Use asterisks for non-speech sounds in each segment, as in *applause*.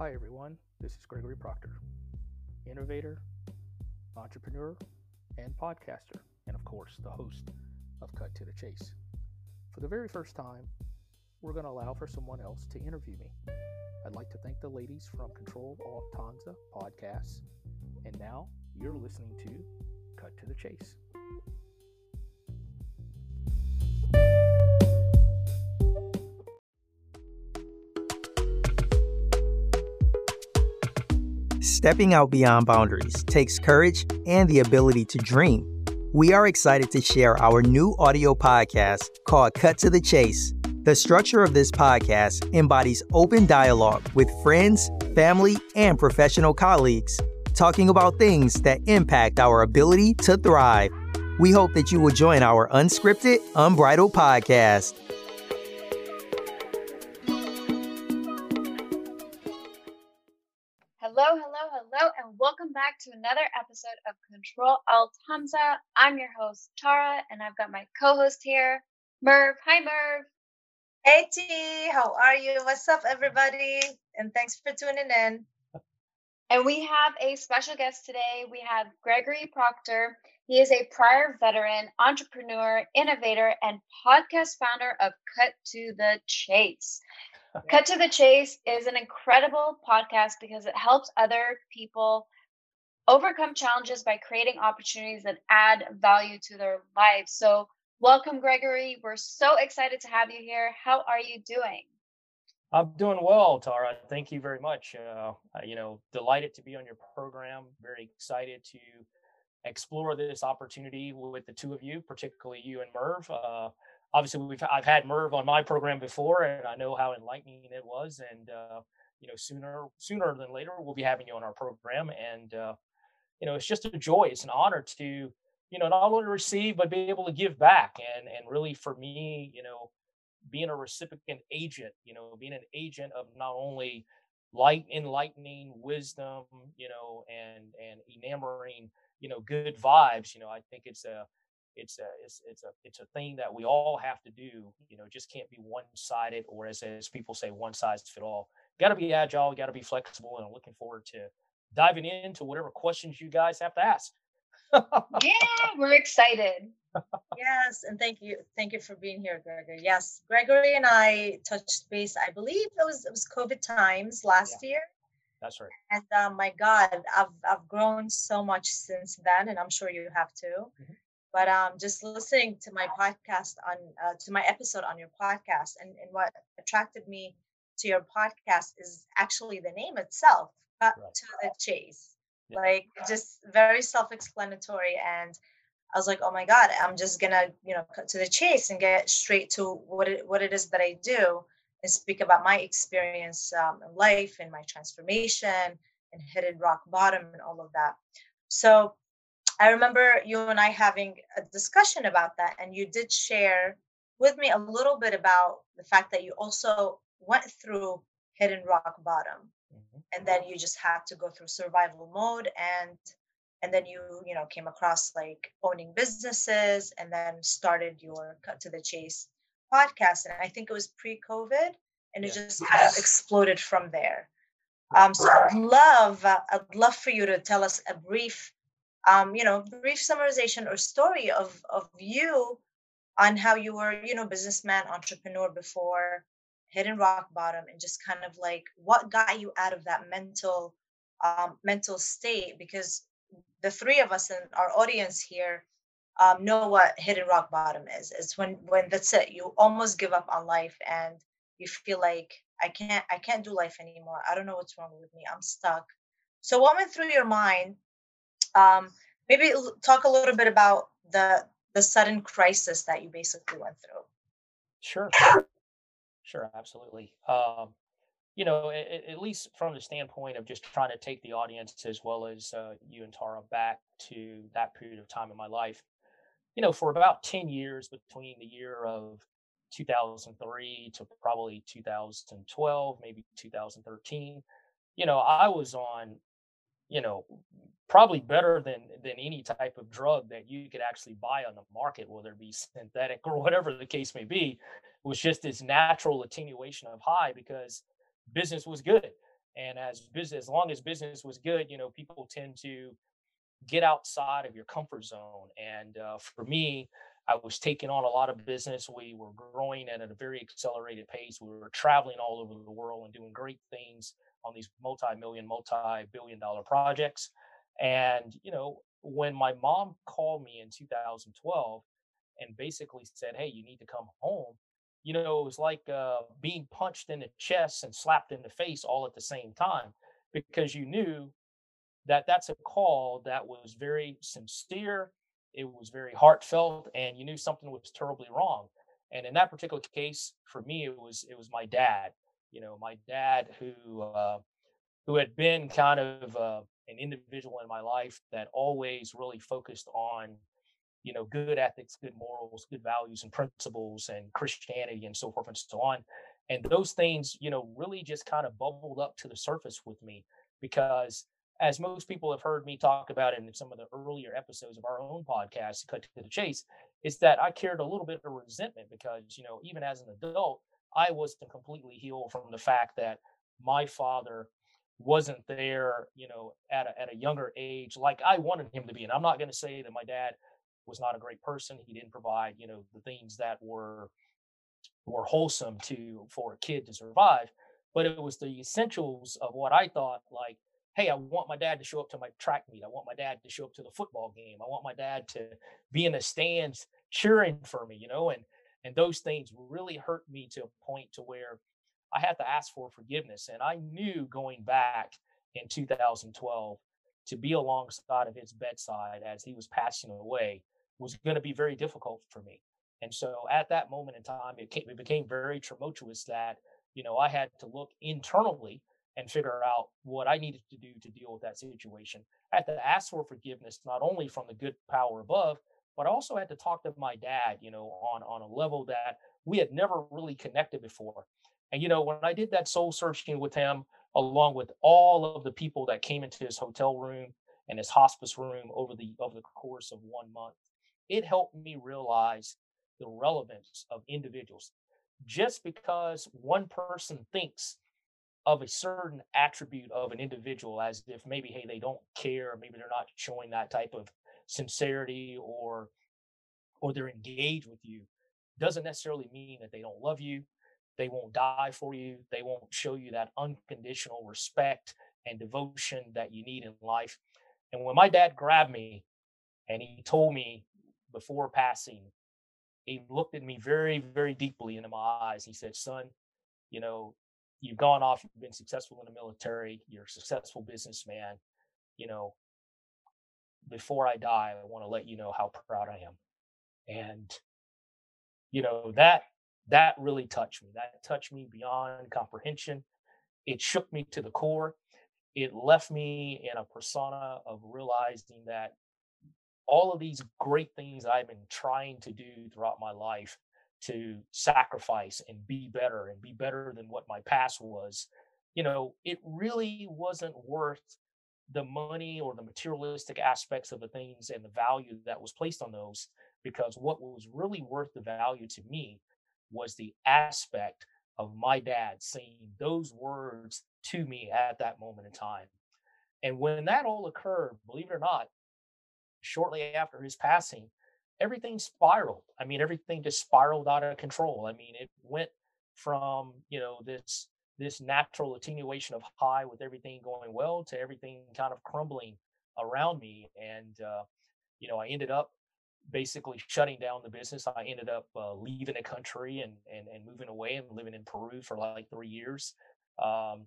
Hi, everyone. This is Gregory Proctor, innovator, entrepreneur, and podcaster, and of course, the host of Cut to the Chase. For the very first time, we're going to allow for someone else to interview me. I'd like to thank the ladies from Control Alt Tanza Podcasts. And now you're listening to Cut to the Chase. Stepping out beyond boundaries takes courage and the ability to dream. We are excited to share our new audio podcast called Cut to the Chase. The structure of this podcast embodies open dialogue with friends, family, and professional colleagues, talking about things that impact our ability to thrive. We hope that you will join our unscripted, unbridled podcast. To another episode of Control Alt Hamza. I'm your host, Tara, and I've got my co host here, Merv. Hi, Merv. Hey T, how are you? What's up, everybody? And thanks for tuning in. And we have a special guest today. We have Gregory Proctor. He is a prior veteran, entrepreneur, innovator, and podcast founder of Cut to the Chase. *laughs* Cut to the Chase is an incredible podcast because it helps other people overcome challenges by creating opportunities that add value to their lives. So, welcome, Gregory. We're so excited to have you here. How are you doing? I'm doing well, Tara. Thank you very much. Uh, you know, delighted to be on your program. Very excited to explore this opportunity with the two of you, particularly you and Merv. Uh, obviously we've I've had Merv on my program before, and I know how enlightening it was. And uh, you know, sooner sooner than later, we'll be having you on our program. And uh, you know, it's just a joy. It's an honor to you know not only receive but be able to give back. And and really for me, you know, being a recipient agent, you know, being an agent of not only light enlightening wisdom you know and and enamoring you know good vibes you know i think it's a it's a it's, it's a it's a thing that we all have to do you know just can't be one sided or as, as people say one size fit all got to be agile got to be flexible and i'm looking forward to diving into whatever questions you guys have to ask. Yeah *laughs* we're excited. Yes and thank you thank you for being here gregory yes gregory and i touched base i believe it was it was covid times last yeah. year. That's right. And uh, my god i've i've grown so much since then and i'm sure you have too. Mm-hmm. But um, just listening to my podcast on uh, to my episode on your podcast and, and what attracted me to your podcast is actually the name itself cut right. to the chase yeah. like just very self-explanatory and i was like oh my god i'm just gonna you know cut to the chase and get straight to what it what it is that i do and speak about my experience um, in life and my transformation and hidden rock bottom and all of that so I remember you and I having a discussion about that, and you did share with me a little bit about the fact that you also went through hidden rock bottom. And then you just had to go through survival mode, and and then you you know came across like owning businesses, and then started your cut to the chase podcast, and I think it was pre-COVID, and it just kind of exploded from there. Um, so I'd love uh, I'd love for you to tell us a brief um, you know, brief summarization or story of of you on how you were, you know, businessman, entrepreneur before hitting rock bottom, and just kind of like what got you out of that mental um, mental state. Because the three of us in our audience here um, know what hitting rock bottom is. It's when when that's it. You almost give up on life, and you feel like I can't I can't do life anymore. I don't know what's wrong with me. I'm stuck. So what went through your mind um, maybe talk a little bit about the the sudden crisis that you basically went through. Sure, sure, absolutely. Um, you know, at, at, least from the standpoint of just trying to take the audience as well as uh, you and Tara back to that period of time in my life. You know, for about 10 years between the year of 2003 to probably 2012, maybe 2013, you know, I was on, you know, probably better than than any type of drug that you could actually buy on the market, whether it be synthetic *laughs* or whatever the case may be, was just this natural attenuation of high because business was good. And as business, as long as business was good, you know, people tend to get outside of your comfort zone. And uh, for me, I was taking on a lot of business. We were growing at a very accelerated pace. We were traveling all over the world and doing great things on these multi-million, multi-billion dollar projects. And, you know, when my mom called me in 2012 and basically said, Hey, you need to come home, you know, it was like uh, being punched in the chest and slapped in the face all at the same time because you knew that that's a call that was very sincere, it was very heartfelt, and you knew something was terribly wrong. And in that particular case, for me, it was it was my dad. You know, my dad who uh, who had been kind of uh, an individual in my life that always really focused on you know good ethics good morals good values and principles and christianity and so forth and so on and those things you know really just kind of bubbled up to the surface with me because as most people have heard me talk about in some of the earlier episodes of our own podcast cut to the chase is that i carried a little bit of resentment because you know even as an adult i wasn't completely healed from the fact that my father wasn't there you know at a, at a younger age like i wanted him to be and i'm not going to say that my dad was not a great person. He didn't provide, you know, the things that were were wholesome to for a kid to survive. But it was the essentials of what I thought like, hey, I want my dad to show up to my track meet. I want my dad to show up to the football game. I want my dad to be in the stands cheering for me, you know, and and those things really hurt me to a point to where I had to ask for forgiveness. And I knew going back in 2012 to be alongside of his bedside as he was passing away was going to be very difficult for me. And so at that moment in time, it, came, it became very tumultuous that, you know, I had to look internally and figure out what I needed to do to deal with that situation. I had to ask for forgiveness, not only from the good power above, but I also had to talk to my dad, you know, on, on a level that we had never really connected before. And, you know, when I did that soul searching with him, along with all of the people that came into his hotel room and his hospice room over the over the course of one month, it helped me realize the relevance of individuals. Just because one person thinks of a certain attribute of an individual as if maybe, hey, they don't care, maybe they're not showing that type of sincerity or or they're engaged with you, doesn't necessarily mean that they don't love you. They won't die for you. They won't show you that unconditional respect and devotion that you need in life. And when my dad grabbed me and he told me before passing, he looked at me very, very deeply into my eyes. He said, Son, you know, you've gone off, you've been successful in the military, you're a successful businessman. You know, before I die, I want to let you know how proud I am. And, you know, that that really touched me. That touched me beyond comprehension. It shook me to the core. It left me in a persona of realizing that all of these great things I've been trying to do throughout my life to sacrifice and be better and be better than what my past was, you know, it really wasn't worth the money or the materialistic aspects of the things and the value that was placed on those because what was really worth the value to me was the aspect of my dad saying those words to me at that moment in time. And when that all occurred, believe it or not, shortly after his passing, everything spiraled. I mean, everything just spiraled out of control. I mean, it went from, you know, this this natural attenuation of high with everything going well to everything kind of crumbling around me. And uh, you know, I ended up basically shutting down the business. I ended up uh, leaving the country and, and and moving away and living in Peru for like three years. Um,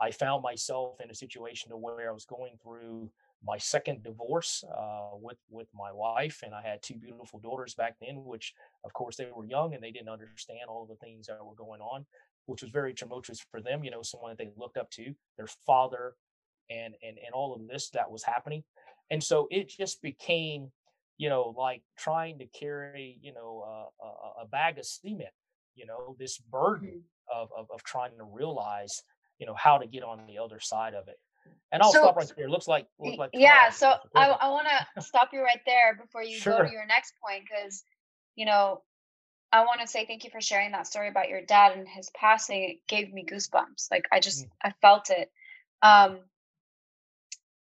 I found myself in a situation to where I was going through my second divorce uh, with with my wife, and I had two beautiful daughters back then, which of course they were young and they didn't understand all of the things that were going on, which was very tumultuous for them. You know, someone that they looked up to, their father, and and and all of this that was happening, and so it just became, you know, like trying to carry, you know, uh, a, a bag of cement. You know, this burden mm-hmm. of, of of trying to realize, you know, how to get on the other side of it. And I'll so, stop right there. Looks like, looks like yeah. So I, I want to *laughs* stop you right there before you sure. go to your next point because, you know, I want to say thank you for sharing that story about your dad and his passing. It gave me goosebumps. Like I just, mm. I felt it. Um,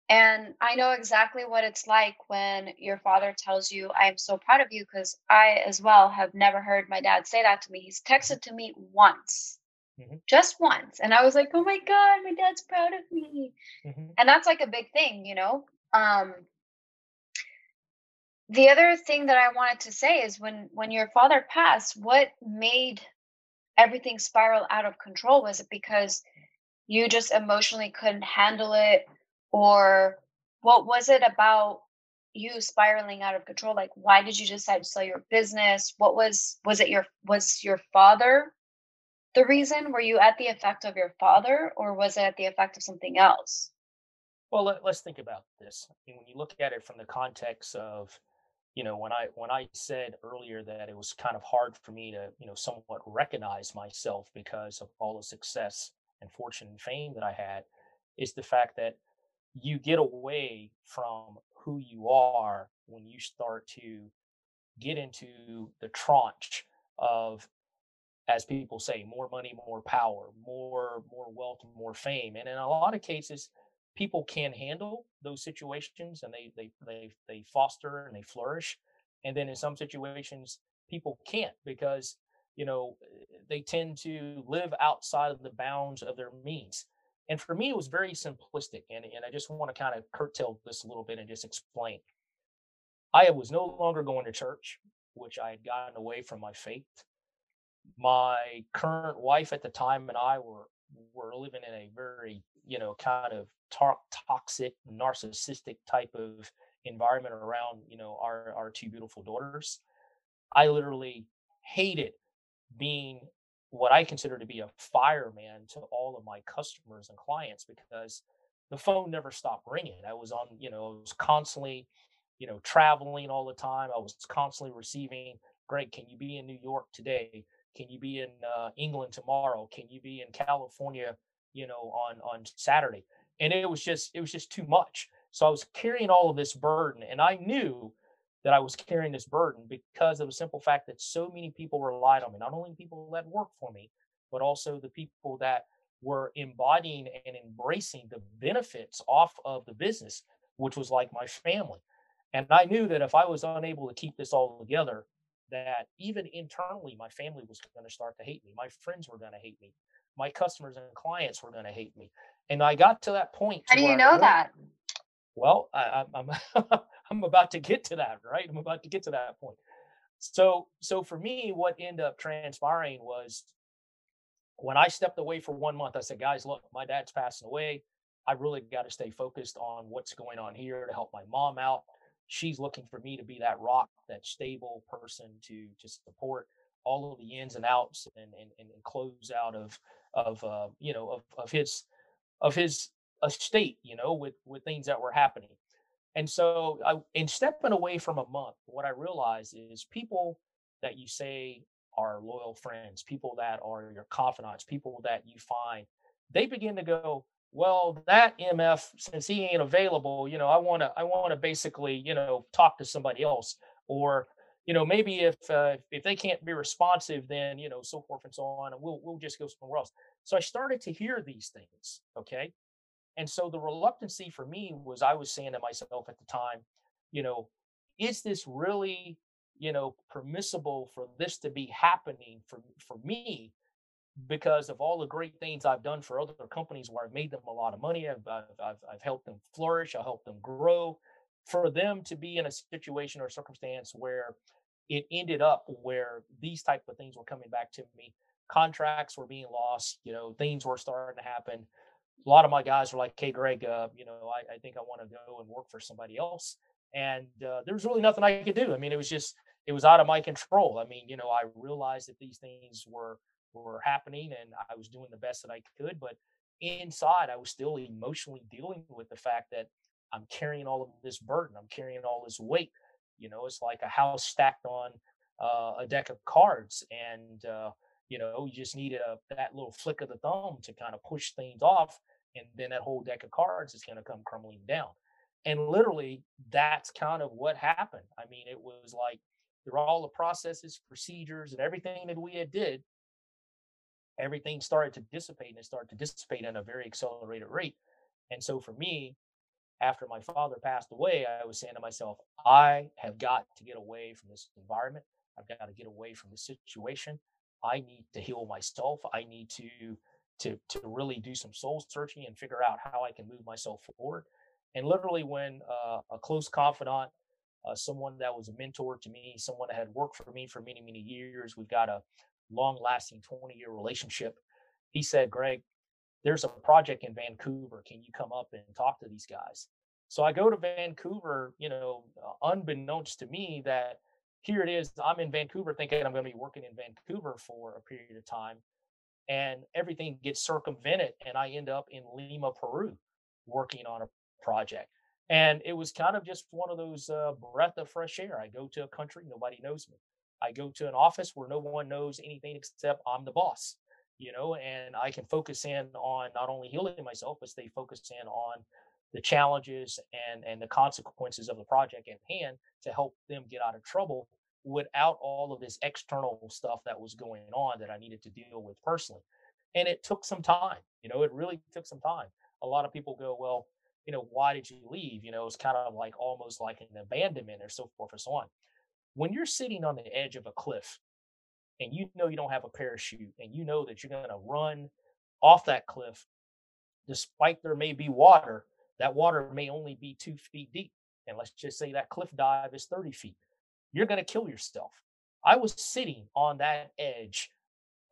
and I know exactly what it's like when your father tells you, I am so proud of you, because I as well have never heard my dad say that to me. He's texted to me once, mm-hmm. just once. And I was like, oh my God, my dad's proud of me. Mm-hmm. And that's like a big thing, you know? Um, the other thing that I wanted to say is when when your father passed, what made everything spiral out of control? Was it because you just emotionally couldn't handle it? or what was it about you spiraling out of control like why did you decide to sell your business what was was it your was your father the reason were you at the effect of your father or was it at the effect of something else? Well let, us think about this. I mean, when you look at it from the context of you know when i when i said earlier that it was kind of hard for me to you know somewhat recognize myself because of all the success and fortune and fame that i had is the fact that you get away from who you are when you start to get into the tranche of as people say more money more power more more wealth more fame and in a lot of cases people can handle those situations and they they they they foster and they flourish and then in some situations people can't because you know they tend to live outside of the bounds of their means and for me, it was very simplistic. And, and I just want to kind of curtail this a little bit and just explain. I was no longer going to church, which I had gotten away from my faith. My current wife at the time and I were were living in a very, you know, kind of to- toxic, narcissistic type of environment around, you know, our our two beautiful daughters. I literally hated being what I consider to be a fireman to all of my customers and clients because the phone never stopped ringing. I was on, you know, I was constantly, you know, traveling all the time. I was constantly receiving, Greg, can you be in New York today? Can you be in uh, England tomorrow? Can you be in California, you know, on on Saturday? And it was just it was just too much. So I was carrying all of this burden, and I knew that I was carrying this burden because of the simple fact that so many people relied on me, not only people that worked for me, but also the people that were embodying and embracing the benefits off of the business, which was like my family. And I knew that if I was unable to keep this all together, that even internally, my family was going to start to hate me. My friends were going to hate me. My customers and clients were going to hate me. And I got to that point. How do you know that? Well, I, am *laughs* I'm about to get to that, right? I'm about to get to that point. So, so for me, what ended up transpiring was when I stepped away for one month, I said, guys, look, my dad's passing away. I really got to stay focused on what's going on here to help my mom out. She's looking for me to be that rock, that stable person to to support all of the ins and outs and and, and close out of of uh, you know of of his of his estate, you know, with with things that were happening. And so, I, in stepping away from a month, what I realized is people that you say are loyal friends, people that are your confidants, people that you find, they begin to go, well, that MF, since he ain't available, you know, I want to, I want to basically, you know, talk to somebody else, or, you know, maybe if uh, if they can't be responsive, then you know, so forth and so on, and we'll we'll just go somewhere else. So I started to hear these things. Okay, and so the reluctancy for me was I was saying to myself at the time, you know, is this really, you know, permissible for this to be happening for for me because of all the great things I've done for other companies where I've made them a lot of money, I've, I've, I've helped them flourish, I helped them grow. For them to be in a situation or circumstance where it ended up where these type of things were coming back to me, contracts were being lost, you know, things were starting to happen a lot of my guys were like, "Hey, Greg, uh, you know, I, I think I want to go and work for somebody else." And uh, there was really nothing I could do. I mean, it was just it was out of my control. I mean, you know, I realized that these things were were happening, and I was doing the best that I could, but inside, I was still emotionally dealing with the fact that I'm carrying all of this burden. I'm carrying all this weight. You know, it's like a house stacked on uh, a deck of cards, and uh, you know, you just need a that little flick of the thumb to kind of push things off and then that whole deck of cards is going to come crumbling down. And literally, that's kind of what happened. I mean, it was like through all the processes, procedures, and everything that we had did, everything started to dissipate and it started to dissipate at a very accelerated rate. And so for me, after my father passed away, I was saying to myself, I have got to get away from this environment. I've got to get away from this situation. I need to heal myself. I need to to to really do some soul searching and figure out how I can move myself forward. And literally, when uh, a close confidant, uh, someone that was a mentor to me, someone that had worked for me for many many years, we've got a long-lasting 20-year relationship. He said, "Greg, there's a project in Vancouver. Can you come up and talk to these guys?" So I go to Vancouver, you know, uh, unbeknownst to me that here it is. I'm in Vancouver thinking I'm going to be working in Vancouver for a period of time. And everything gets circumvented, and I end up in Lima, Peru, working on a project. And it was kind of just one of those uh, breath of fresh air. I go to a country, nobody knows me. I go to an office where no one knows anything except I'm the boss, you know, and I can focus in on not only healing myself, but stay focused in on the challenges and and the consequences of the project at hand to help them get out of trouble without all of this external stuff that was going on that I needed to deal with personally. And it took some time, you know, it really took some time. A lot of people go, well, you know, why did you leave? You know, it's kind of like almost like an abandonment or so forth and so on. When you're sitting on the edge of a cliff and you know you don't have a parachute and you know that you're going to run off that cliff, despite there may be water, that water may only be two feet deep. And let's just say that cliff dive is 30 feet. You're going to kill yourself. I was sitting on that edge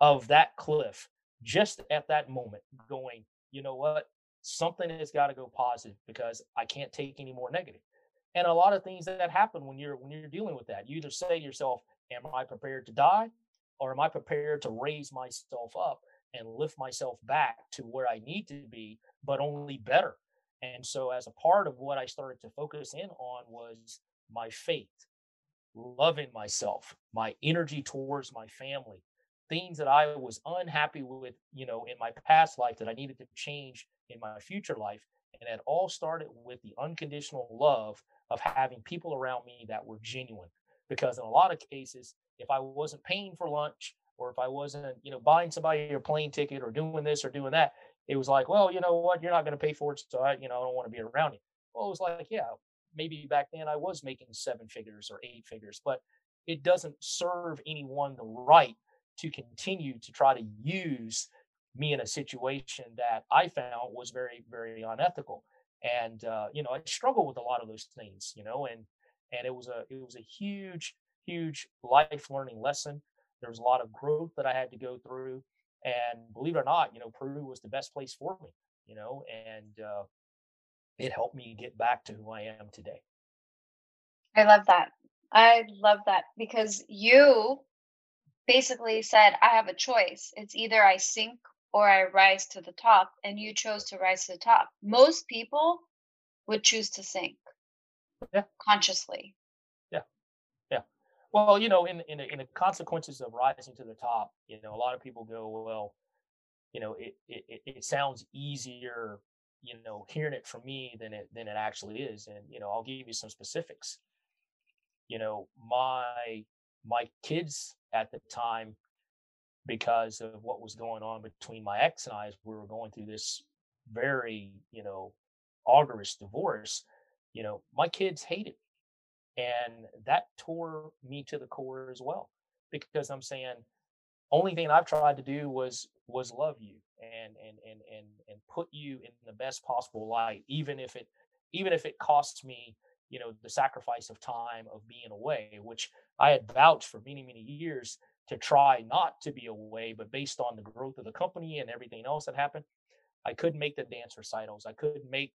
of that cliff just at that moment, going, you know what? Something has got to go positive because I can't take any more negative. And a lot of things that happen when you're when you're dealing with that, you either say to yourself, "Am I prepared to die, or am I prepared to raise myself up and lift myself back to where I need to be, but only better?" And so, as a part of what I started to focus in on was my faith, loving myself, my energy towards my family, things that I was unhappy with, you know, in my past life that I needed to change in my future life. And it all started with the unconditional love of having people around me that were genuine. Because in a lot of cases, if I wasn't paying for lunch or if I wasn't, you know, buying somebody a plane ticket or doing this or doing that, it was like, well, you know what, you're not going to pay for it, so I, you know, I don't want to be around you. Well, it was like, yeah, maybe back then I was making seven figures or eight figures, but it doesn't serve anyone the right to continue to try to use me in a situation that I found was very, very unethical. And uh, you know, I struggle with a lot of those things, you know, and and it was a it was a huge, huge life learning lesson. There was a lot of growth that I had to go through and believe it or not, you know, Peru was the best place for me, you know, and uh, it helped me get back to who I am today. I love that. I love that because you basically said, I have a choice. It's either I sink or I rise to the top, and you chose to rise to the top. Most people would choose to sink yeah. consciously. Yeah. Yeah. Well, you know, in in in the consequences of rising to the top, you know, a lot of people go, well, you know, it it it sounds easier, you know, hearing it from me than it than it actually is. And you know, I'll give you some specifics. You know, my my kids at the time, because of what was going on between my ex and I, as we were going through this very, you know, arduous divorce. You know, my kids hated me. and that tore me to the core as well because i'm saying only thing i've tried to do was was love you and and and and and put you in the best possible light even if it even if it costs me you know the sacrifice of time of being away which i had vouched for many many years to try not to be away but based on the growth of the company and everything else that happened i couldn't make the dance recitals i couldn't make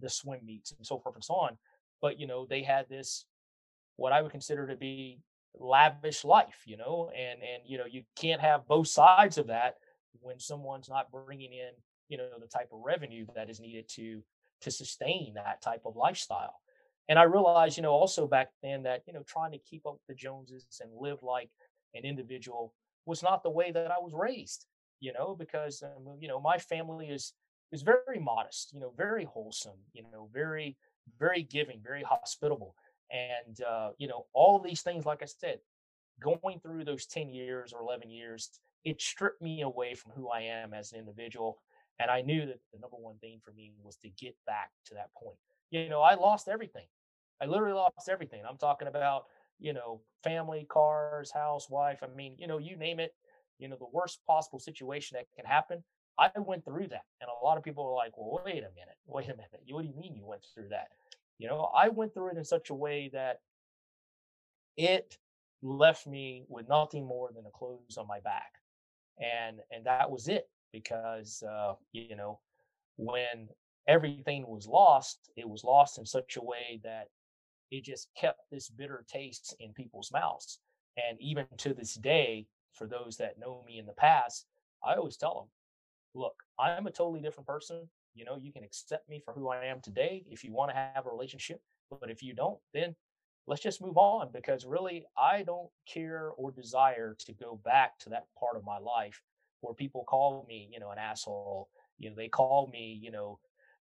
the swim meets and so forth and so on. But you know they had this what i would consider to be lavish life you know and and you know you can't have both sides of that when someone's not bringing in you know the type of revenue that is needed to to sustain that type of lifestyle. And i realized you know also back then that you know trying to keep up with the joneses and live like an individual was not the way that i was raised you know because um, you know my family is is very modest you know very wholesome you know very very giving, very hospitable. And, uh, you know, all these things, like I said, going through those 10 years or 11 years, it stripped me away from who I am as an individual. And I knew that the number one thing for me was to get back to that point. You know, I lost everything. I literally lost everything. I'm talking about, you know, family, cars, house, wife. I mean, you know, you name it, you know, the worst possible situation that can happen. I went through that. And a lot of people are like, well, wait a minute, *laughs* wait a minute. You what do you mean you went through that? You know, I went through it in such a way that it left me with nothing more than the clothes on my back. And and that was it because uh, you know, when everything was lost, it was lost in such a way that it just kept this bitter taste in people's mouths. And even to this day, for those that know me in the past, I always tell them, look, I'm a totally different person. You know, you can accept me for who I am today if you want to have a relationship. But if you don't, then let's just move on because really, I don't care or desire to go back to that part of my life where people call me, you know, an asshole. You know, they call me, you know,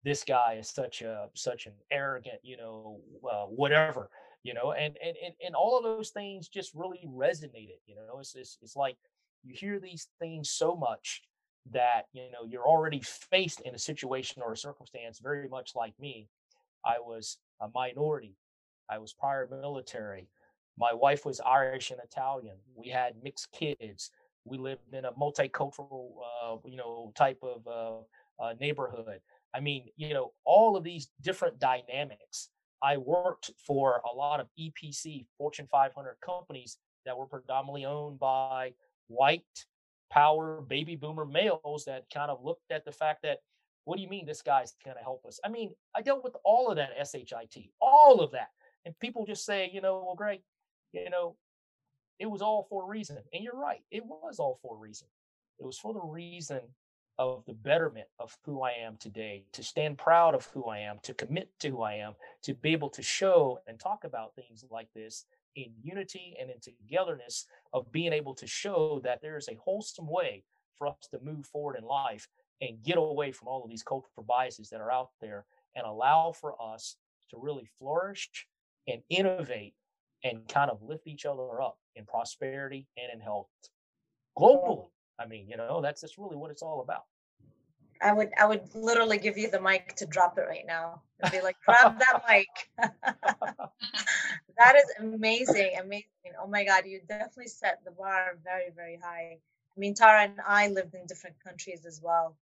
this guy is such a such an arrogant, you know, uh, whatever, you know, and, and and and all of those things just really resonated. You know, it's it's, it's like you hear these things so much that you know you're already faced in a situation or a circumstance very much like me. I was a minority. I was prior military. My wife was irish and italian. We had mixed kids. We lived in a multicultural uh, you know type of uh, uh, neighborhood i mean you know all of these different dynamics i worked for a lot of epc fortune 500 companies that were predominantly owned by white power baby boomer males that kind of looked at the fact that what do you mean this guy's going to help us? I mean i dealt with all of that shit all of that. And people just say you know well great you know it was all for a reason. And you're right it was all for a reason. It was for the reason of the betterment of who I am today, to stand proud of who I am, to commit to who I am, to be able to show and talk about things like this in unity and in togetherness of being able to show that there is a wholesome way for us to move forward in life and get away from all of these cultural biases that are out there and allow for us to really flourish and innovate and kind of lift each other up in prosperity and in health globally. I mean, you know, that's just really what it's all about. I would I would literally give you the mic to drop it right now and be like, grab *laughs* that mic. *laughs* that is amazing, amazing. Oh my God, you definitely set the bar very, very high. I mean, Tara and I lived in different countries as well,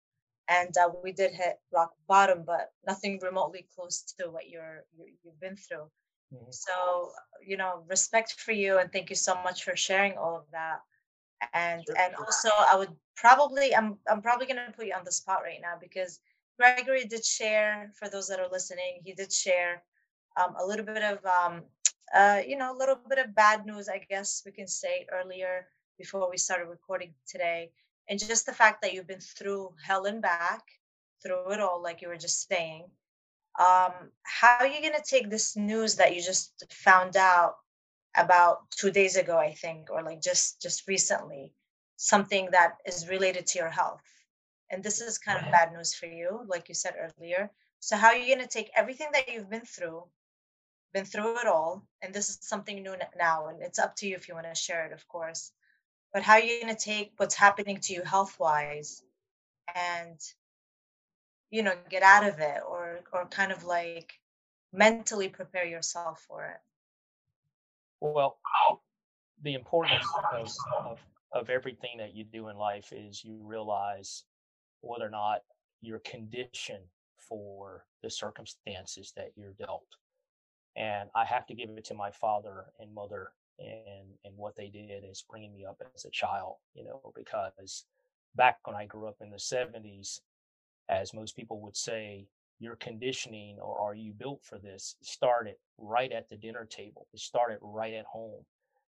and uh, we did hit rock bottom, but nothing remotely close to what you're you, you've been through. Mm-hmm. So, you know, respect for you, and thank you so much for sharing all of that and sure. and also i would probably i'm i'm probably going to put you on the spot right now because gregory did share for those that are listening he did share um, a little bit of um, uh, you know a little bit of bad news i guess we can say earlier before we started recording today and just the fact that you've been through hell and back through it all like you were just saying um, how are you going to take this news that you just found out about two days ago i think or like just just recently something that is related to your health. And this is kind of bad news for you like you said earlier. So how are you going to take everything that you've been through been through it all and this is something new now and it's up to you if you want to share it of course but how are you going to take what's happening to you health wise and you know get out of it or or kind of like mentally prepare yourself for it well, the importance of, of, of everything that you do in life is you realize whether or not you're conditioned for the circumstances that you're dealt. And I have to give it to my father and mother and and what they did is bringing me up as a child, you know, because back when I grew up in the 70s, as most people would say, your conditioning or are you built for this started right at the dinner table. It started right at home.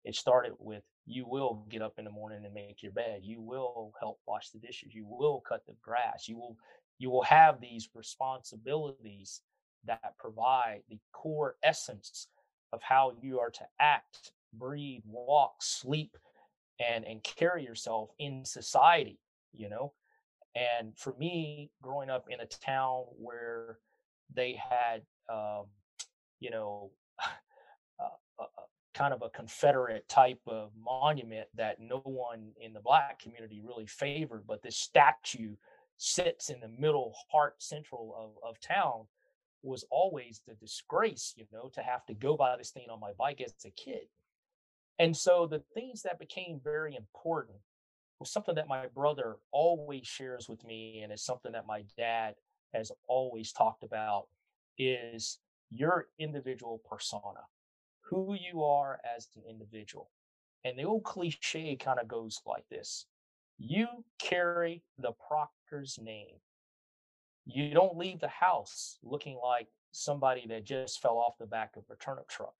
It started with you will get up in the morning and make your bed. You will help wash the dishes. You will cut the grass. You will you will have these responsibilities that provide the core essence of how you are to act, breathe, walk, sleep, and and carry yourself in society, you know? And for me, growing up in a town where they had, um, you know, *laughs* kind of a Confederate type of monument that no one in the Black community really favored, but this statue sits in the middle heart central of, of town was always the disgrace, you know, to have to go by this thing on my bike as a kid. And so the things that became very important was something that my brother always shares with me, and it's something that my dad has always talked about is your individual persona, who you are as an individual. And the old cliche kind of goes like this You carry the proctor's name. You don't leave the house looking like somebody that just fell off the back of a turnip truck.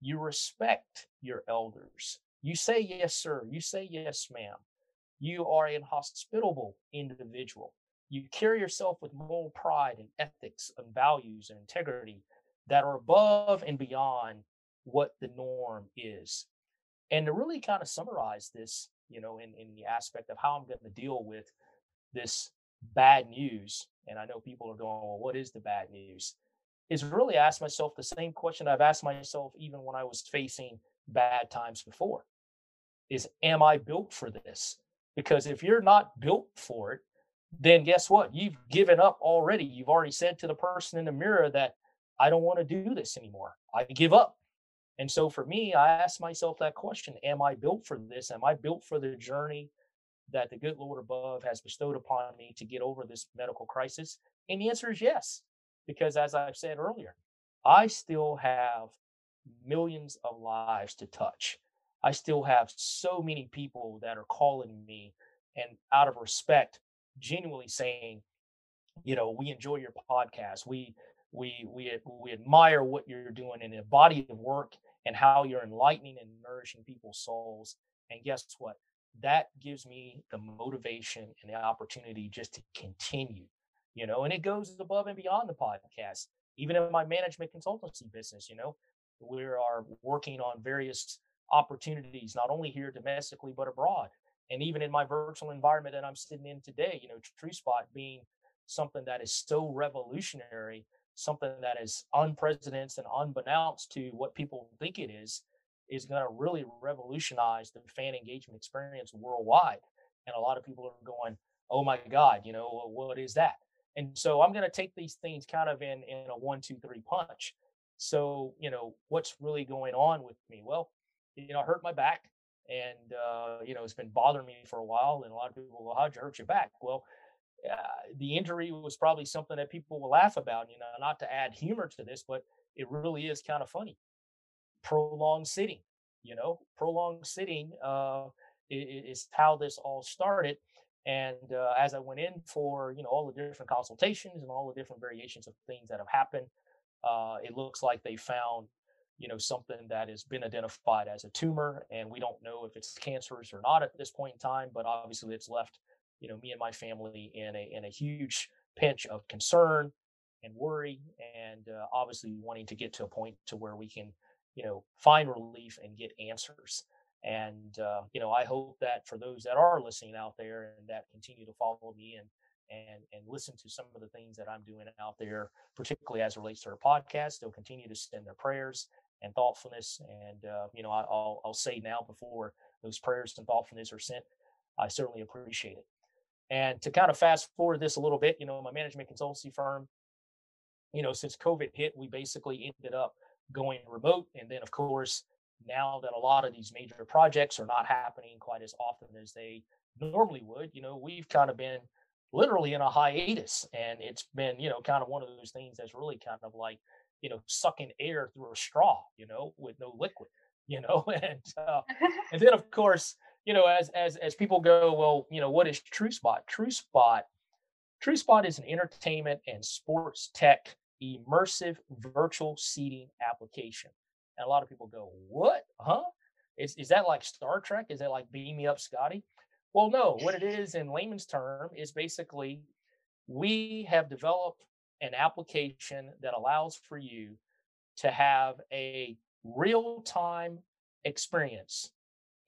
You respect your elders. You say yes, sir. You say yes, ma'am. You are an hospitable individual. You carry yourself with moral pride and ethics and values and integrity that are above and beyond what the norm is. And to really kind of summarize this, you know, in, in the aspect of how I'm going to deal with this bad news, and I know people are going, well, what is the bad news? Is really ask myself the same question I've asked myself even when I was facing bad times before. Is am I built for this? Because if you're not built for it, then guess what? You've given up already. You've already said to the person in the mirror that I don't want to do this anymore. I give up. And so for me, I ask myself that question Am I built for this? Am I built for the journey that the good Lord above has bestowed upon me to get over this medical crisis? And the answer is yes, because as I've said earlier, I still have millions of lives to touch. I still have so many people that are calling me and out of respect, genuinely saying, you know, we enjoy your podcast. We we we we admire what you're doing in a body of work and how you're enlightening and nourishing people's souls. And guess what? That gives me the motivation and the opportunity just to continue, you know, and it goes above and beyond the podcast. Even in my management consultancy business, you know, we are working on various opportunities, not only here domestically, but abroad. And even in my virtual environment that I'm sitting in today, you know, Tru-Spot being something that is so revolutionary something that is unprecedented and unbeknownst to what people think it is, is going to really revolutionize the fan engagement experience worldwide. And a lot of people are going, oh my God, you know, what is that? And so I'm going to take these things kind of in, in a one, two, three punch. So, you know, what's really going on with me? Well, you know, I hurt my back and, uh, you know, it's been bothering me for a while. And a lot of people go, how'd you hurt your back? Well, uh, the injury was probably something that people will laugh about, you know, not to add humor to this, but it really is kind of funny. Prolonged sitting, you know, prolonged sitting uh, is, how this all started. And uh, as I went in for, you know, all the different consultations and all the different variations of things that have happened, uh, it looks like they found, you know, something that has been identified as a tumor. And we don't know if it's cancerous or not at this point in time, but obviously it's left you know me and my family in a in a huge pinch of concern and worry and uh, obviously wanting to get to a point to where we can you know find relief and get answers and uh, you know i hope that for those that are listening out there and that continue to follow me and and and listen to some of the things that i'm doing out there particularly as it relates to our podcast they'll continue to send their prayers and thoughtfulness and uh, you know I, will I'll say now before those prayers and thoughtfulness are sent i certainly appreciate it and to kind of fast forward this a little bit, you know, my management consultancy firm, you know, since COVID hit, we basically ended up going remote. And then, of course, now that a lot of these major projects are not happening quite as often as they normally would, you know, we've kind of been literally in a hiatus. And it's been, you know, kind of one of those things that's really kind of like, you know, sucking air through a straw, you know, with no liquid, *laughs* you know, and uh, *laughs* and then of course, you know, as as as people go, well, you know, what is Tru-Spot? True Spot, Tru-Spot is an entertainment and sports tech immersive virtual seating application. And a lot of people go, what? Huh? Is is that like Star Trek? Is that like Beam Me Up, Scotty? Well, no. What it is in layman's term is basically we have developed an application that allows for you to have a real time experience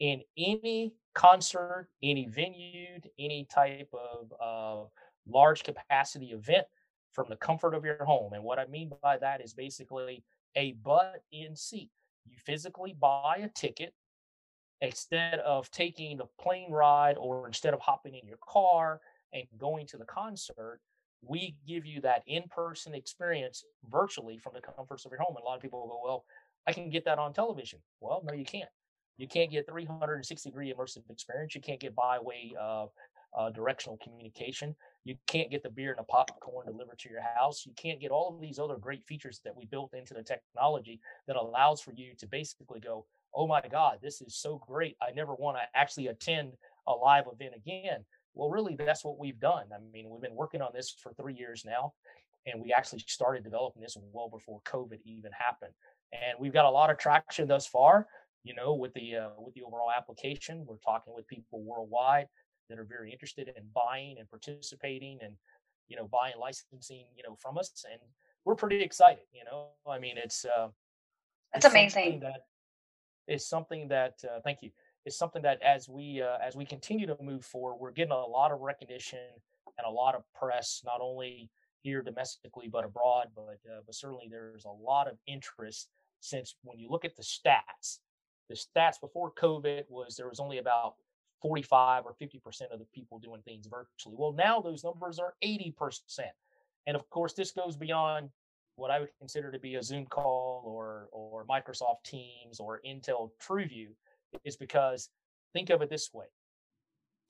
in any concert, any venue, any type of uh, large capacity event from the comfort of your home. And what I mean by that is basically a butt in seat. You physically buy a ticket instead of taking the plane ride or instead of hopping in your car and going to the concert, we give you that in-person experience virtually from the comforts of your home. And a lot of people go, well, I can get that on television. Well, no, you can't. You can't get 360 degree immersive experience. You can't get by way of uh, directional communication. You can't get the beer and the popcorn delivered to your house. You can't get all of these other great features that we built into the technology that allows for you to basically go, oh my God, this is so great. I never want to actually attend a live event again. Well, really, that's what we've done. I mean, we've been working on this for three years now, and we actually started developing this well before COVID even happened. And we've got a lot of traction thus far. You know, with the uh, with the overall application, we're talking with people worldwide that are very interested in buying and participating and you know buying licensing you know from us and we're pretty excited you know i mean it's uh that's it's amazing that is something that uh, thank you is something that as we uh, as we continue to move forward we're getting a lot of recognition and a lot of press not only here domestically but abroad but uh, but certainly there's a lot of interest since when you look at the stats the stats before covid was there was only about 45 or 50% of the people doing things virtually. Well, now those numbers are 80%. And of course, this goes beyond what I would consider to be a Zoom call or or Microsoft Teams or Intel TrueView is because think of it this way.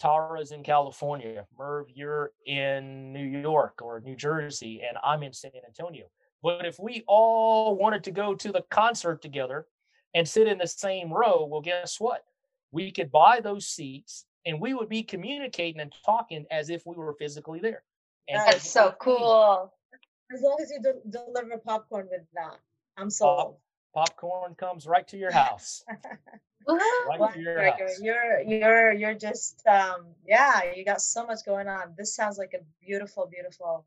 Tara's in California, Merv, you're in New York or New Jersey, and I'm in San Antonio. But if we all wanted to go to the concert together and sit in the same row, well, guess what? we could buy those seats and we would be communicating and talking as if we were physically there. And That's so cool. As long as you de- deliver popcorn with that, I'm sold. Pop- popcorn comes right to your house. *laughs* right well, to your house. You're you're you're just um yeah, you got so much going on. This sounds like a beautiful, beautiful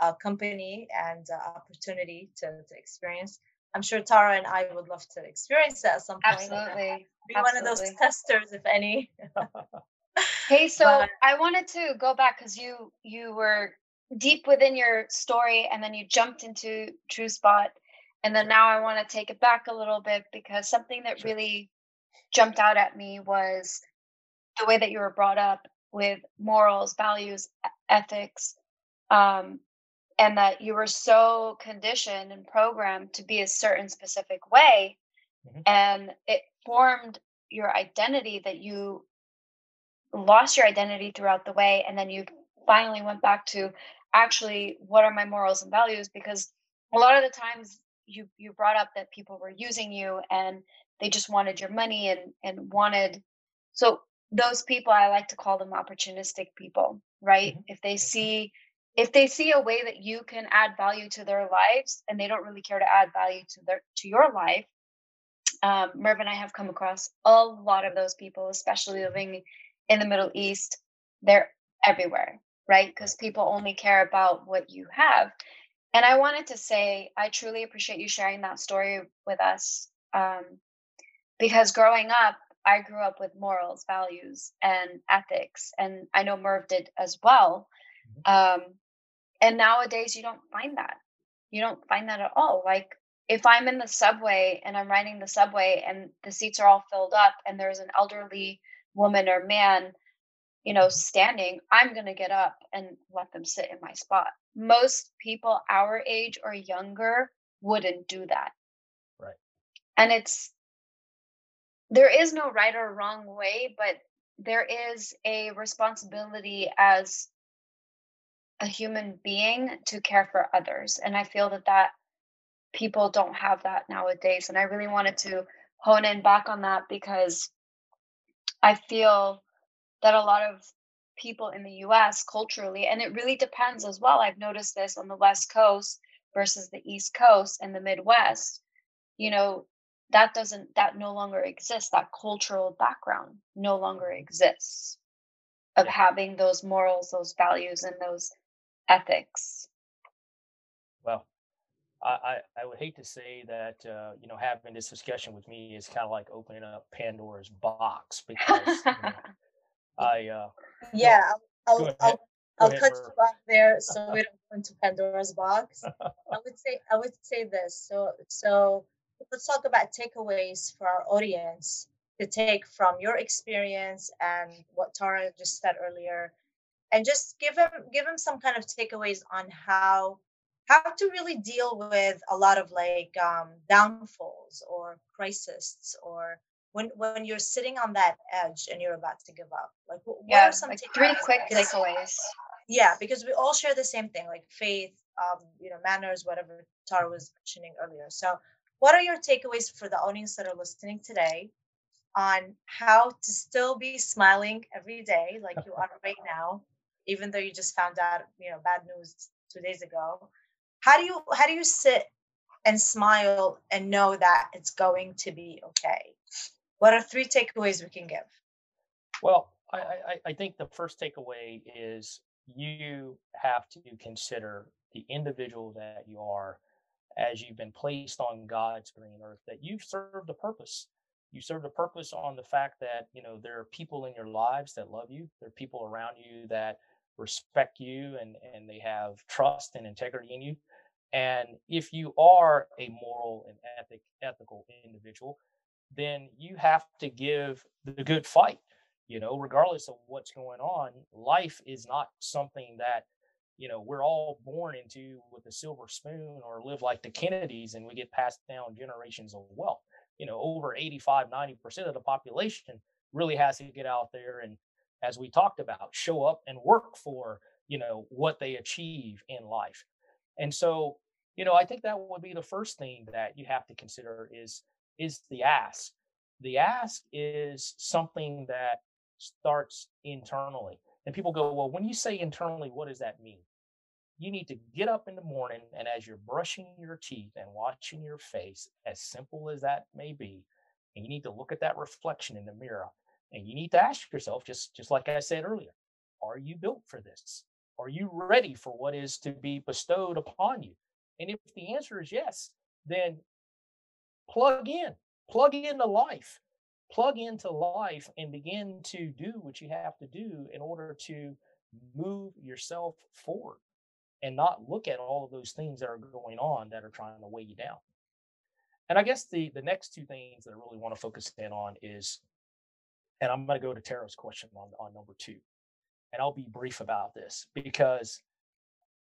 uh, company and uh, opportunity to, to experience. I'm sure Tara and I would love to experience that at some point. Absolutely. *laughs* Be Absolutely. one of those testers, if any. *laughs* hey, so but, I wanted to go back because you you were deep within your story, and then you jumped into Tru-Spot, and then now I want to take it back a little bit because something that sure. really jumped out at me was the way that you were brought up with morals, values, ethics, um, and that you were so conditioned and programmed to be a certain specific way mm-hmm. and it formed your identity that you lost your identity throughout the way and then you finally went back to actually what are my morals and values because a lot of the times you you brought up that people were using you and they just wanted your money and and wanted so those people i like to call them opportunistic people right? Mm-hmm. if they mm-hmm. see if they see a way that you can add value to their lives and they don't really care to add value to their to your life um, merv and i have come across a lot of those people especially living in the middle east. They're everywhere right? Because people only care about what you have. And i wanted to say i truly appreciate you sharing that story with us um, because growing up i grew up with morals values and ethics and i know merv did as well mm-hmm. um, and nowadays, you don't find that. You don't find that at all. Like if I'm in the subway and I'm riding the subway and the seats are all filled up and there's an elderly woman or man, you know, mm-hmm. standing, I'm going to get up and let them sit in my spot. Most people our age or younger wouldn't do that. Right. And it's, there is no right or wrong way, but there is a responsibility as a human being to care for others and i feel that that people don't have that nowadays and i really wanted to hone in back on that because i feel that a lot of people in the US culturally and it really depends as well i've noticed this on the west coast versus the east coast and the midwest you know that doesn't that no longer exists that cultural background no longer exists of having those morals those values and those ethics? Well, I, I, would hate to say that uh, you know having this discussion with me is kind of like opening up Pandora's box because you know, *laughs* I uh, yeah I'll I'll, I'll, I'll cut you off there so we *laughs* don't go into Pandora's box. I would say I would say this so so let's talk about takeaways for our audience to take from your experience and what Tara just said earlier. And just give him give him some kind of takeaways on how how to really deal with a lot of like um, downfalls or crises or when when you're sitting on that edge and you're about to give up. Like what yeah, are some like three quick takeaways. yeah because we all share the same thing like faith um you know manners whatever tara was mentioning earlier. So what are your takeaways for the audience that are listening today on how to still be smiling every day like you are right *laughs* now even though you just found out you know bad news two days ago? How do you how do you sit and smile and know that it's going to be okay? What are three takeaways we can give? Well, I, I, I think the first takeaway is you have to consider the individual that you are as you've been placed on God's green earth, that you've served a purpose. You served a purpose on the fact that, you know, there are people in your lives that love you. There are people around you that respect you and, and they have trust and integrity in you. And if you are a moral and ethic, ethical individual, then you have to give the good fight you know regardless of what's going on life is not something that you know we're all born into with a silver spoon or live like the kennedys and we get passed down generations of wealth. You know over 85 90% of the population really has to get out there and as we talked about show up and work for you know what they achieve in life. And so you know i think that would be the first thing that you have to consider is is the ask. The ask is something that starts internally. And people go, well, when you say internally, what does that mean? You need to get up in the morning and as you're brushing your teeth and washing your face, as simple as that may be, and you need to look at that reflection in the mirror and you need to ask yourself, just, just like I said earlier, are you built for this? Are you ready for what is to be bestowed upon you? And if the answer is yes, then plug in, plug into life plug into life and begin to do what you have to do in order to move yourself forward and not look at all of those things that are going on that are trying to weigh you down. And I guess the the next two things that I really want to focus in on is, and I'm going to go to Tara's question on, on number two, and I'll be brief about this because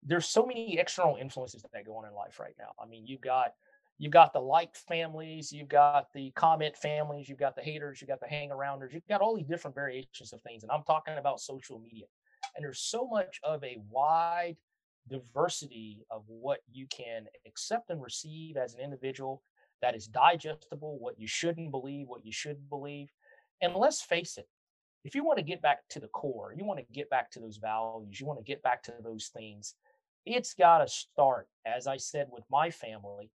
there's so many external influences that go on in life right now. I mean, you've got You've got the like families, you've got the comment families, you've got the haters, you've got the hang arounders, you've got all these different variations of things. And I'm talking about social media. And there's so much of a wide diversity of what you can accept and receive as an individual that is digestible, what you shouldn't believe, what you should believe. And let's face it, if you want to get back to the core, you want to get back to those values, you want to get back to those things, it's got to start, as I said with my family,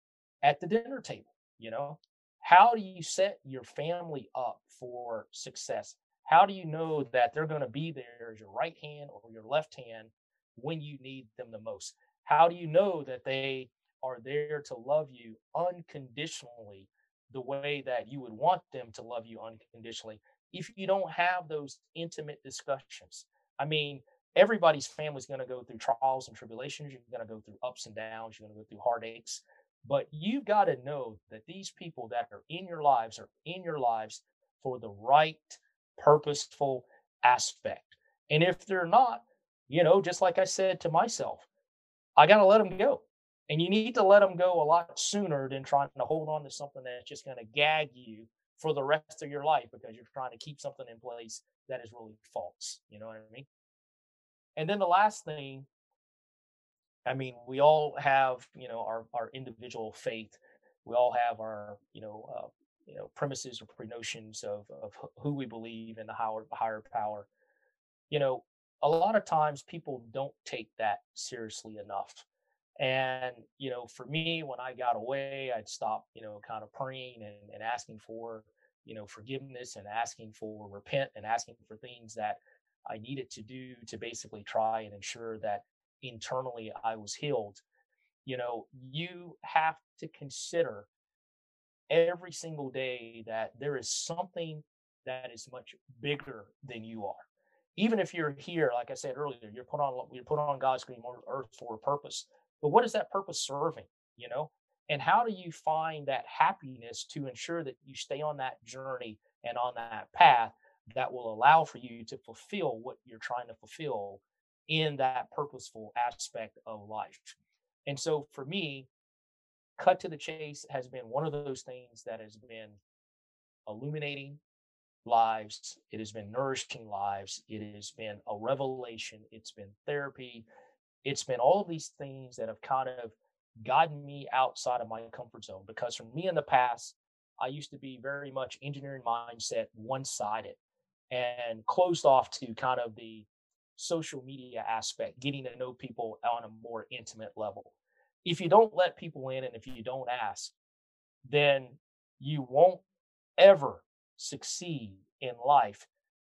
at the dinner table you know? How do you set your family up for success? How do you know that they're going to be there as your right hand or your left hand when you need them the most? How do you know that they are there to love you unconditionally the way that you would want them to love you unconditionally if you don't have those intimate discussions? I mean everybody's family is going to go through trials and tribulations. You're going to go through ups and downs. You're going to go through heartaches but you've got to know that these people that are in your lives are in your lives for the right, purposeful aspect. And if they're not, you know, just like I said to myself, I got to let them go. And you need to let them go a lot sooner than trying to hold on to something that's just going to gag you for the rest of your life because you're trying to keep something in place that is really false. You know what I mean? And then the last thing I mean, we all have, you know, our, our individual faith. We all have our, you know, uh, you know, premises or pre-notions of, of who we believe in the higher, higher power. You know, a lot of times people don't take that seriously enough. And, you know, for me, when I got away, I'd stop, you know, kind of praying and, and asking for, you know, forgiveness and asking for repent and asking for things that I needed to do to basically try and ensure that internally I was healed. You know, you have to consider every single day that there is something that is much bigger than you are. Even if you're here, like I said earlier, you're put on you're put on God's green earth for a purpose. But what is that purpose serving? You know, and how do you find that happiness to ensure that you stay on that journey and on that path that will allow for you to fulfill what you're trying to fulfill in that purposeful aspect of life. And so for me, cut to the chase has been one of those things that has been illuminating lives. It has been nourishing lives. It has been a revelation. It's been therapy. It's been all of these things that have kind of gotten me outside of my comfort zone. Because for me in the past, I used to be very much engineering mindset, one sided, and closed off to kind of the social media aspect, getting to know people on a more intimate level. If you don't let people in and if you don't ask, then you won't ever succeed in life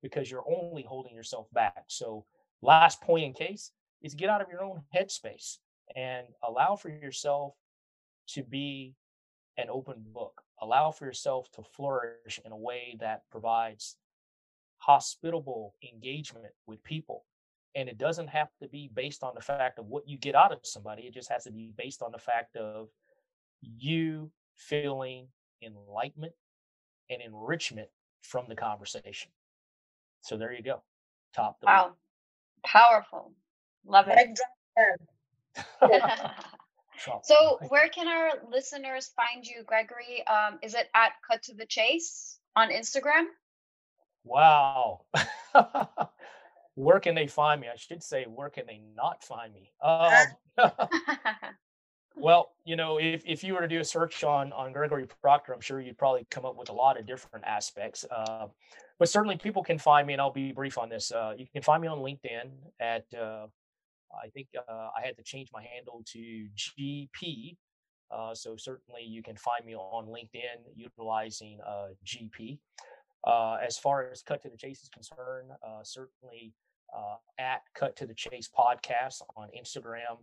because you're only holding yourself back. So, last point in case is get out of your own headspace and allow for yourself to be an open book. Allow for yourself to flourish in a way that provides hospitable engagement with people. And it doesn't have to be based on the fact of what you get out of somebody. It just has to be based on the fact of you feeling enlightenment and enrichment from the conversation. So there you go. Top three. Wow. Powerful. Love it. *laughs* *laughs* so where can our listeners find you, Gregory? Um, is it at Cut to the Chase on Instagram? Wow. *laughs* where can they find me? I should say, where can they not find me? Um, *laughs* *laughs* well, you know, if, if you were to do a search on on Gregory Proctor, I'm sure you'd probably come up with a lot of different aspects. Uh, but certainly, people can find me, and I'll be brief on this. Uh, you can find me on LinkedIn at uh, I think uh, I had to change my handle to GP. Uh, so certainly, you can find me on LinkedIn utilizing uh, as far as Cut to the Chase is concerned, certainly at Cut to the Chase podcast on Instagram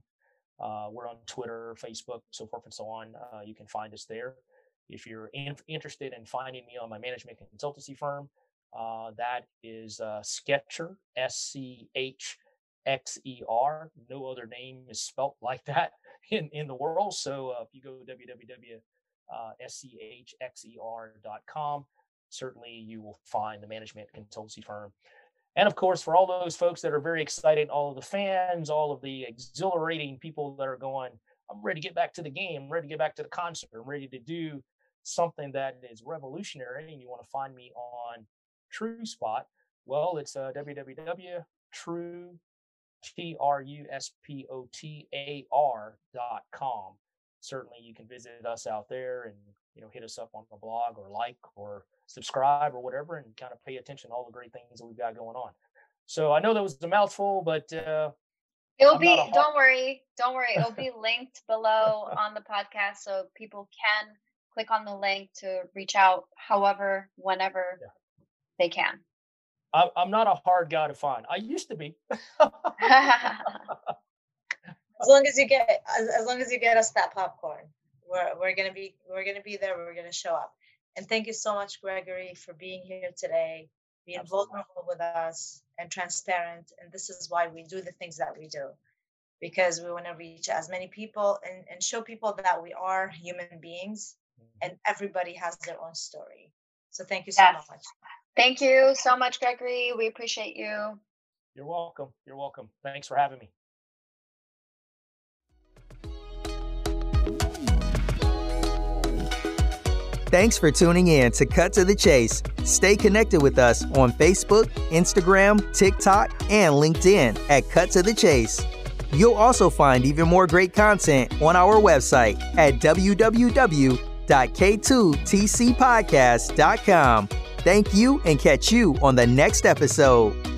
uh, we're on Twitter, Facebook, so forth and so on. Uh, you can find us there. If you're in, interested in finding me on my management consultancy firm, uh, that is uh, SchXer, S C H X E R. No other name is spelt *laughs* like that in, in the world. So uh, if you go www.schexer.com, uh, certainly you will find the management consultancy firm. And of course, for all those folks that are very excited, all of the fans, all of the exhilarating people that are going, I'm ready to get back to the game, I'm ready to get back to the concert, I'm ready to do something that is revolutionary, and you want to find me on Tru-Spot, well, it's uh, www.true, dot com. Certainly, you can visit us out there and you know hit us up on the blog or like or subscribe or whatever and kind of pay attention to all the great things that we've got going on. So I know that was a mouthful, but uh, it'll I'm be. Hard- don't worry, don't worry. It'll be linked below *laughs* on the podcast, so people can click on the link to reach out, however, whenever yeah. they can. I'm not a hard guy to find. I used to be. *laughs* *laughs* as long as you get, as, as long as you get us that popcorn, we're we're gonna be we're gonna be there. We're gonna show up. And thank you so much, Gregory, for being here today, being Absolutely. vulnerable with us and transparent. And this is why we do the things that we do, because we want to reach as many people and, and show people that we are human beings and mm-hmm. everybody has their own story. So thank you so yes. much. Thank you so much, Gregory. We appreciate you. You're welcome. You're welcome. Thanks for having me. Thanks for tuning in to Cut to the Chase. Stay connected with us on Facebook, Instagram, TikTok, and LinkedIn at Cut to the Chase. You'll also find even more great content on our website at www.k2tcpodcast.com. Thank you and catch you on the next episode.